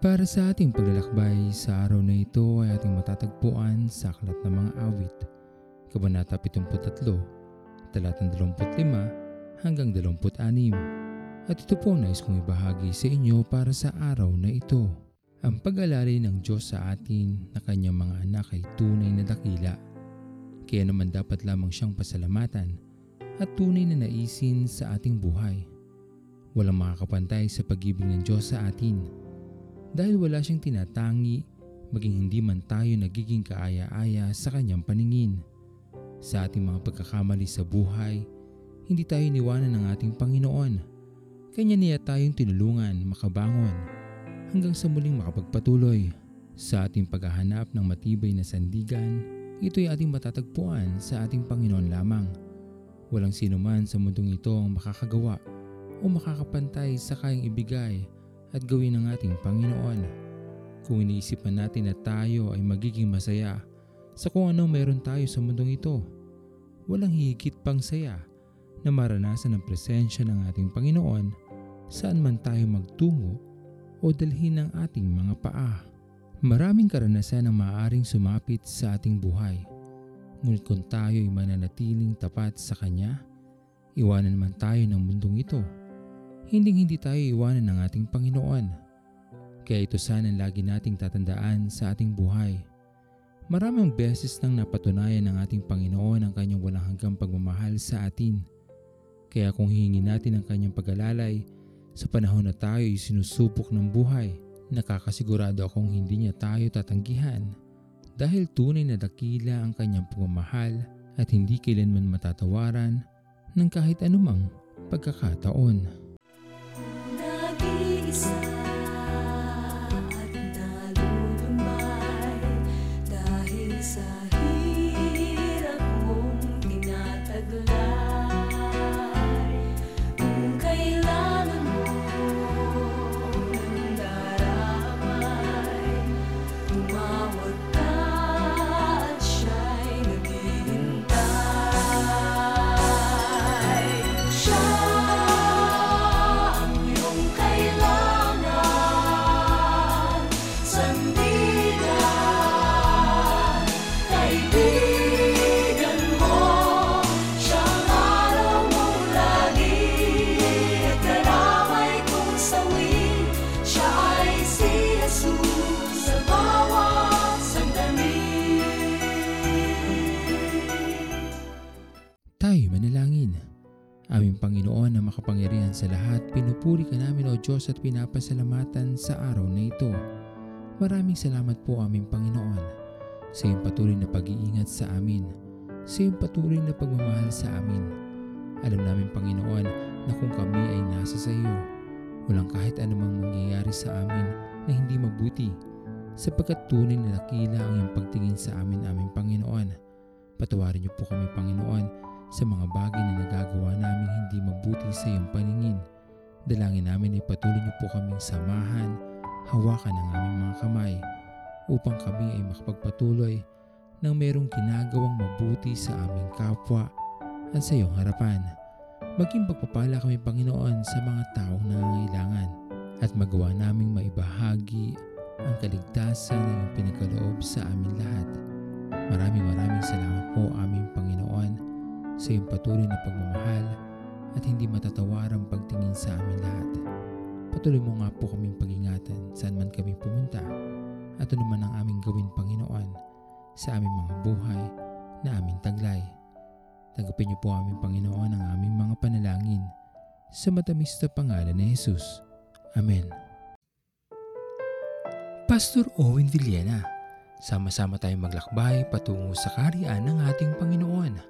Para sa ating paglalakbay sa araw na ito ay ating matatagpuan sa Aklat ng Mga Awit, Kabanata 73, talatang 25 hanggang 26. At ito po nais kong ibahagi sa inyo para sa araw na ito. Ang pag-alari ng Diyos sa atin na kanyang mga anak ay tunay na dakila. Kaya naman dapat lamang siyang pasalamatan at tunay na naisin sa ating buhay. Walang makakapantay sa pag-ibig ng Diyos sa atin. Dahil wala siyang tinatangi, maging hindi man tayo nagiging kaaya-aya sa kanyang paningin. Sa ating mga pagkakamali sa buhay, hindi tayo niwanan ng ating Panginoon. Kanya niya tayong tinulungan makabangon hanggang sa muling makapagpatuloy. Sa ating paghahanap ng matibay na sandigan, ito'y ating matatagpuan sa ating Panginoon lamang. Walang sino man sa mundong ito ang makakagawa o makakapantay sa kayang ibigay at gawin ng ating Panginoon. Kung iniisip man natin na tayo ay magiging masaya sa kung ano meron tayo sa mundong ito, walang higit pang saya na maranasan ang presensya ng ating Panginoon saan man tayo magtungo o dalhin ang ating mga paa. Maraming karanasan ang maaaring sumapit sa ating buhay. Ngunit kung tayo ay mananatiling tapat sa Kanya, iwanan man tayo ng mundong ito, hindi hindi tayo iwanan ng ating Panginoon. Kaya ito sana lagi nating tatandaan sa ating buhay. Maraming beses nang napatunayan ng ating Panginoon ang kanyang walang hanggang pagmamahal sa atin. Kaya kung hihingin natin ang kanyang pag-alalay, sa panahon na tayo ay sinusubok ng buhay, nakakasigurado akong hindi niya tayo tatanggihan dahil tunay na dakila ang kanyang pagmamahal at hindi kailanman matatawaran ng kahit anumang pagkakataon. peace. Makapangyarihan sa lahat, pinupuri ka namin o Diyos at pinapasalamatan sa araw na ito. Maraming salamat po aming Panginoon sa iyong patuloy na pag-iingat sa amin, sa iyong patuloy na pagmamahal sa amin. Alam namin Panginoon na kung kami ay nasa sa iyo, walang kahit anumang mangyayari sa amin na hindi mabuti sapagkat tunay na nakila ang iyong pagtingin sa amin aming Panginoon. Patawarin niyo po kami Panginoon sa mga bagay na nagagawa namin hindi mabuti sa iyong paningin. Dalangin namin ay patuloy niyo po kaming samahan, hawakan ang aming mga kamay upang kami ay makapagpatuloy ng merong ginagawang mabuti sa aming kapwa at sa iyong harapan. Maging pagpapala kami Panginoon sa mga taong nangangailangan at magawa naming maibahagi ang kaligtasan na iyong pinagkaloob sa amin lahat. Maraming maraming salamat po aming Panginoon sa iyong patuloy na pagmamahal at hindi matatawarang pagtingin sa amin lahat. Patuloy mo nga po kaming pag-ingatan saan man kami pumunta at ano man ang aming gawin Panginoon sa aming mga buhay na aming taglay. Tanggapin niyo po aming Panginoon ang aming mga panalangin sa matamis na pangalan ni Jesus. Amen. Pastor Owen Villena, sama-sama tayong maglakbay patungo sa kariyan ng ating Panginoon.